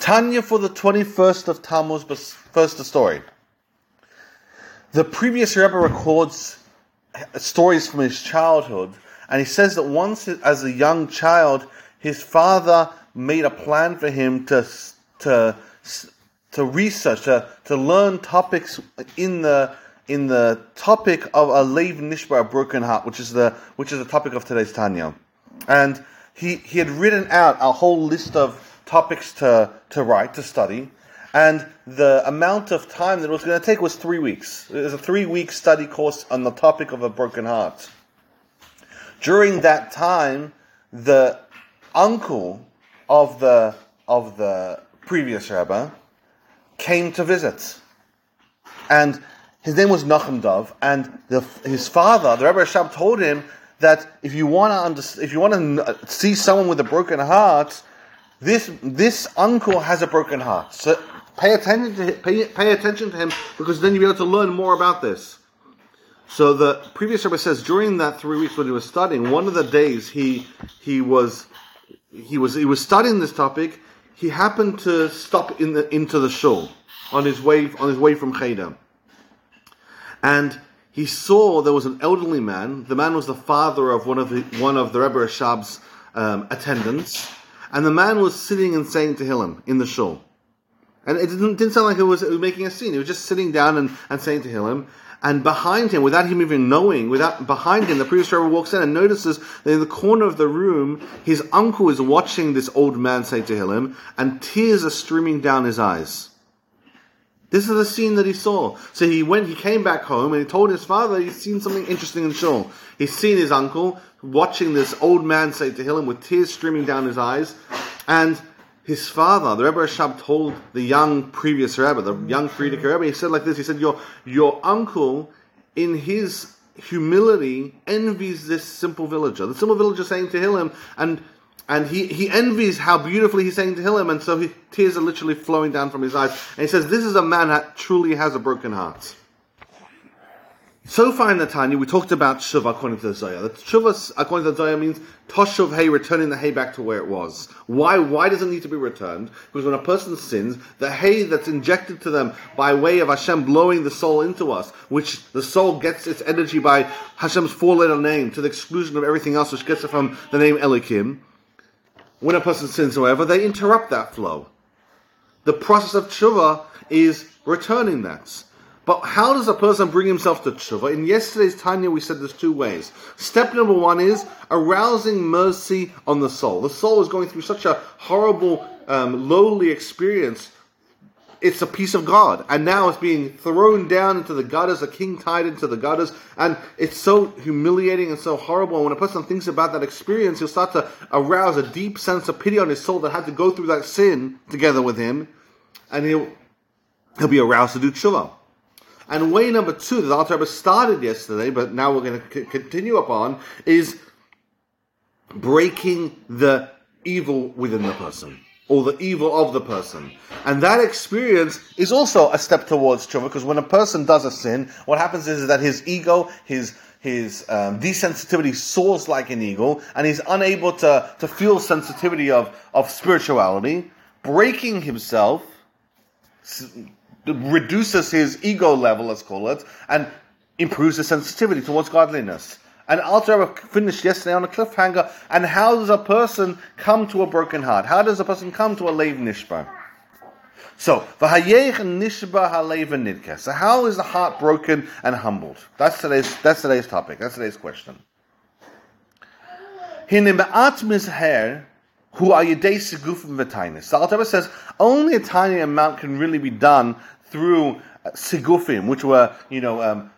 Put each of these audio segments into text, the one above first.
Tanya for the 21st of Tammuz, but first the story. The previous Rebbe records stories from his childhood, and he says that once, as a young child, his father made a plan for him to to to research to, to learn topics in the in the topic of a leiv nishbar, a broken heart, which is the which is the topic of today's Tanya, and he he had written out a whole list of topics to to write to study, and the amount of time that it was going to take was three weeks. It was a three week study course on the topic of a broken heart. During that time, the uncle of the of the previous rabbi came to visit, and his name was Nachum Dov, and the, his father, the Rebbe Rashab, told him that if you want to if you want to see someone with a broken heart, this this uncle has a broken heart. So pay attention to pay, pay attention to him because then you'll be able to learn more about this. So the previous Rebbe says during that three weeks when he was studying, one of the days he he was he was he was studying this topic. He happened to stop in the into the shul on his way on his way from Cheder and he saw there was an elderly man. The man was the father of one of the one of the Rebbe Rashab's um, attendants, and the man was sitting and saying to Tehillim in the shul. And it didn't, didn't sound like it was, making a scene. He was just sitting down and, and saying to Tehillim. And behind him, without him even knowing, without behind him, the previous Rebbe walks in and notices that in the corner of the room, his uncle is watching this old man say to Tehillim, and tears are streaming down his eyes. This is the scene that he saw. So he went, he came back home and he told his father he's seen something interesting in shul. He's seen his uncle watching this old man say to Tehillim with tears streaming down his eyes. And his father, the Rebbe Rashab, told the young previous Rebbe, the young Frierdiker Rebbe, he said like this, he said, your, your uncle, in his humility, envies this simple villager. The simple villager saying Tehillim, and and he, he envies how beautifully he's saying to Tehillim, and so his tears are literally flowing down from his eyes. And he says, This is a man that truly has a broken heart. So far in the Tanya, we talked about Shuv according to the Zohar. The Shuv according to the Zohar means Toshuv hay, returning the hay back to where it was. Why? Why does it need to be returned? Because when a person sins, the hay that's injected to them by way of Hashem blowing the soul into us, which the soul gets its energy by Hashem's four-letter name, to the exclusion of everything else, which gets it from the name Elokim when a person sins, however, they interrupt that flow. The process of tshuva is returning that. But how does a person bring himself to tshuva? In yesterday's Tanya, we said there's two ways. Step number one is arousing mercy on the soul. The soul is going through such a horrible, um, lowly experience it's a piece of God. And now it's being thrown down into the gutters, a king tied into the gutters. And it's so humiliating and so horrible. And when a person thinks about that experience, he'll start to arouse a deep sense of pity on his soul that had to go through that sin together with him. And he'll, he'll be aroused to do tshuva. And way number two that the Alter started yesterday, but now we're going to c- continue upon, is breaking the evil within the person or the evil of the person. And that experience is also a step towards tshuva, because when a person does a sin, what happens is that his ego, his his um, desensitivity soars like an eagle, and he's unable to, to feel sensitivity of, of spirituality, breaking himself reduces his ego level, let's call it, and improves his sensitivity towards godliness. And Alter Rebbe finished yesterday on a cliffhanger. And how does a person come to a broken heart? How does a person come to a leiv nishbar? So, v'hayech nishba halev nidke. So, how is the heart broken and humbled? That's today's. That's today's topic. That's today's question. Hu ayidei segufim v'tainis. Alter Rebbe says only a tiny amount can really be done through sigufim, which were you know um,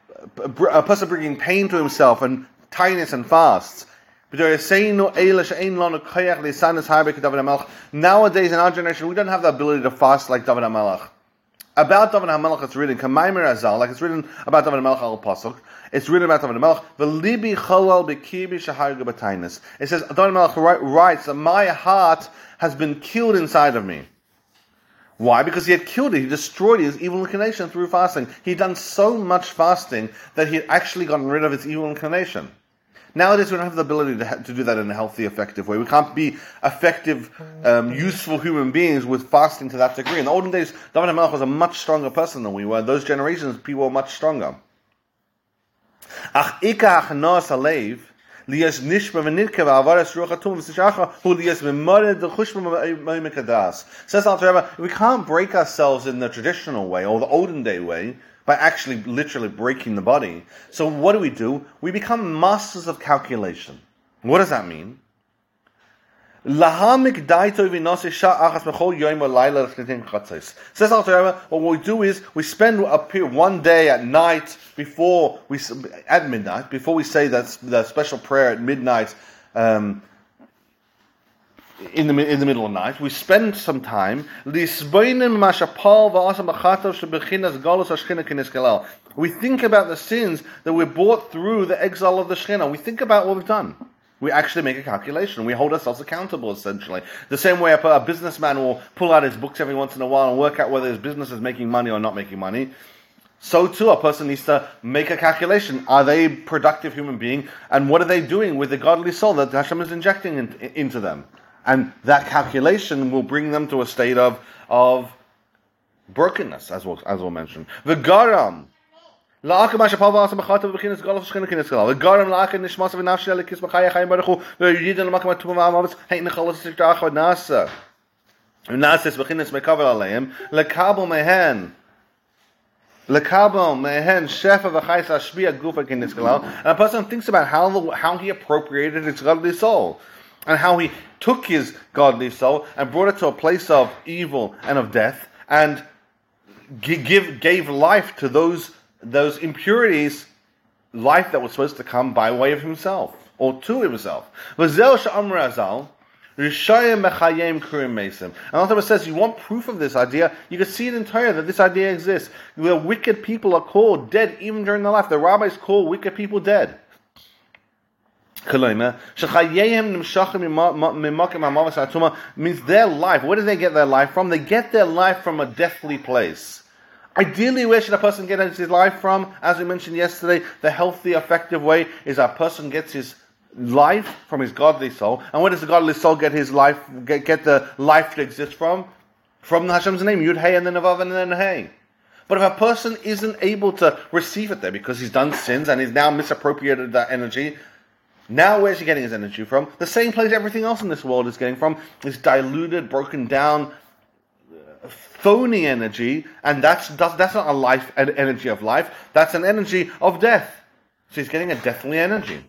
a person bringing pain to himself and tinus and fasts. Nowadays in our generation, we don't have the ability to fast like David HaMelech. About David HaMelech, it's written, Azal, like it's written about David HaMelech al Pasuk. It's written about David HaMelech, V'libi g'batainis. It says, David HaMelech writes that my heart has been killed inside of me. Why? Because he had killed it. He destroyed his evil inclination through fasting. He'd done so much fasting that he had actually gotten rid of his evil inclination. Nowadays, we don't have the ability to, ha- to do that in a healthy, effective way. We can't be effective, um, useful human beings with fasting to that degree. In the olden days, David HaMelech was a much stronger person than we were. Those generations, people were much stronger. Says Rebbe, we can't break ourselves in the traditional way or the olden day way by actually literally breaking the body. So what do we do? We become masters of calculation. What does that mean? Says Alter what we do is we spend one day at night before we at midnight before we say that special prayer at midnight um, in the in the middle of the night. We spend some time we think about the sins that we brought through the exile of the Shekhinah. We think about what we've done we actually make a calculation. We hold ourselves accountable, essentially. The same way a, businessman will pull out his books every once in a while and work out whether his business is making money or not making money. So too, a person needs to make a calculation. Are they productive human being? And what are they doing with the godly soul that Hashem is injecting in, into them? And that calculation will bring them to a state of, of brokenness, as we'll, as we'll mention. The garam, לאק מה שפאל ואס מחת ובכינס גולף שכינה כינס גולף וגרם לאק נשמס ונפש לכיס בחיי חיים ברוך הוא וידידן למקום הטוב והמאמץ הן נחלס שתח ונעשה ונעשה בכינס מקבל עליהם לקבל מהן לקבל מהן שפע וחייס להשפיע גוף הכינס גולף and a person thinks about how, the, how he appropriated his godly soul and how he took his godly soul and brought it to a place of evil and of death and give, gave life to those those impurities life that was supposed to come by way of himself or to himself. And Alter says, you want proof of this idea? You can see it in Torah that this idea exists. The wicked people are called dead even during their life. The rabbis call wicked people dead. Means their life. Where do they get their life from? They get their life from a deathly place. Ideally, where should a person get his life from? As we mentioned yesterday, the healthy, effective way is a person gets his life from his godly soul. And where does the godly soul get his life, get, get the life to exist from? From the Hashem's name, Yud Hey and then Avav and then Hey. But if a person isn't able to receive it there because he's done sins and he's now misappropriated that energy, now where's he getting his energy from? The same place everything else in this world is getting from. This diluted, broken down, phony energy, and that's, that's, that's not a life an energy of life, that's an energy of death. So he's getting a deathly energy.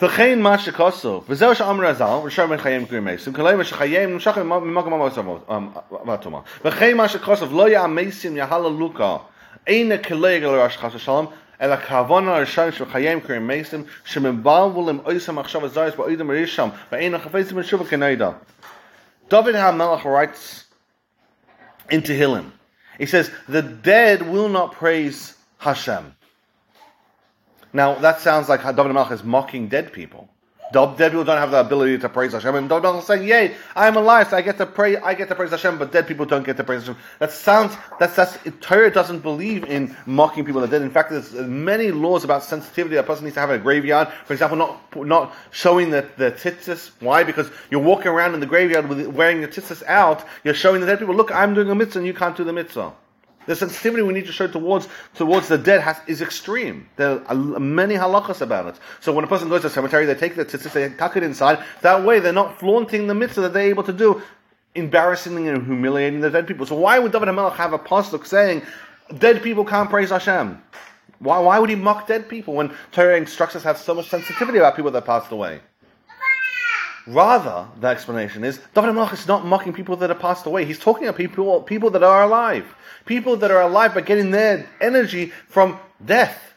וכן מה שכוסו, וזהו שאמר הזל, ושאר בן חיים קוראים מייסים, כלי מה שחיים נמשכים ממקום המטומא. וכן מה שכוסו, לא יעמסים יהלה לוקה, אין הכלי לראש חס ושלום, אלא כוונה הראשון של חיים קוראים מייסים, שמבלבלים אויסם עכשיו הזרס באוידם הראשון, ואין החפצים בשובה כנדע. David HaMelech writes in Tehillim, he says, the dead will not praise Hashem. Now, that sounds like David HaMelech is mocking dead people. Dead people don't have the ability to praise Hashem. And don't, don't "Yay, I'm alive, so I get to pray. I get to praise Hashem." But dead people don't get to praise Hashem. That sounds that's that's Torah doesn't believe in mocking people that dead. In fact, there's many laws about sensitivity. A person needs to have a graveyard, for example, not not showing the the tzitzis. Why? Because you're walking around in the graveyard with wearing the tzitzis out. You're showing the dead people, "Look, I'm doing a mitzvah, and you can't do the mitzvah." The sensitivity we need to show towards towards the dead has, is extreme. There are many halachas about it. So when a person goes to a cemetery, they take the tzitzit, they tuck it inside. That way, they're not flaunting the mitzvah that they're able to do, embarrassing and humiliating the dead people. So why would David HaMelech have a pasuk saying dead people can't praise Hashem? Why, why would he mock dead people when Torah instructs us have so much sensitivity about people that passed away? Rather, the explanation is David HaMelech is not mocking people that have passed away. He's talking about people, people that are alive. People that are alive but getting their energy from death.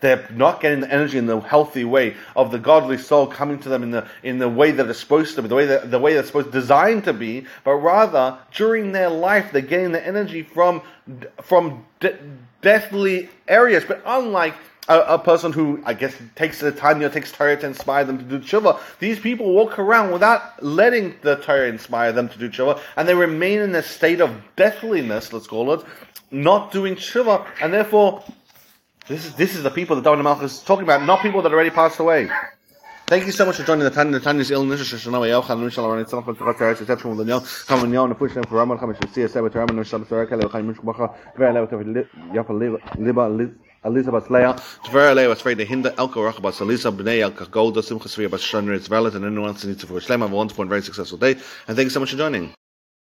They're not getting the energy in the healthy way of the godly soul coming to them in the in the way that it's supposed to be, the way that the way that's supposed designed to be, but rather during their life they're getting the energy from from de- deathly areas. But unlike a, a, person who I guess takes the time, you know, takes Torah to inspire them to do tshuva. These people walk around without letting the Torah inspire them to do tshuva, and they remain in a state of deathliness, let's call it, not doing tshuva, and therefore This is this is the people that David HaMelech is talking about, not people that already passed away. Thank you so much for joining the Tanya. The Tanya's illness. Shana Yoch and Mishal Aron Tzalach Ben Tzalach Teretz Tzep Shmuel Daniel. On, Yon. The push them for Ramon Chamish. See a seven to Ramon. Mishal Tzarek. Leo Chaim Mishal Bacha. Very Leo Tav Yafa Liba Elizabeth Leah. Tver Leo was afraid the Hinda Elko Rachabas Elisa Bnei Elka Golda Simchas Shonritz Velet and anyone else needs to for Shlema. Have a wonderful and very successful day. And thank you so much for joining.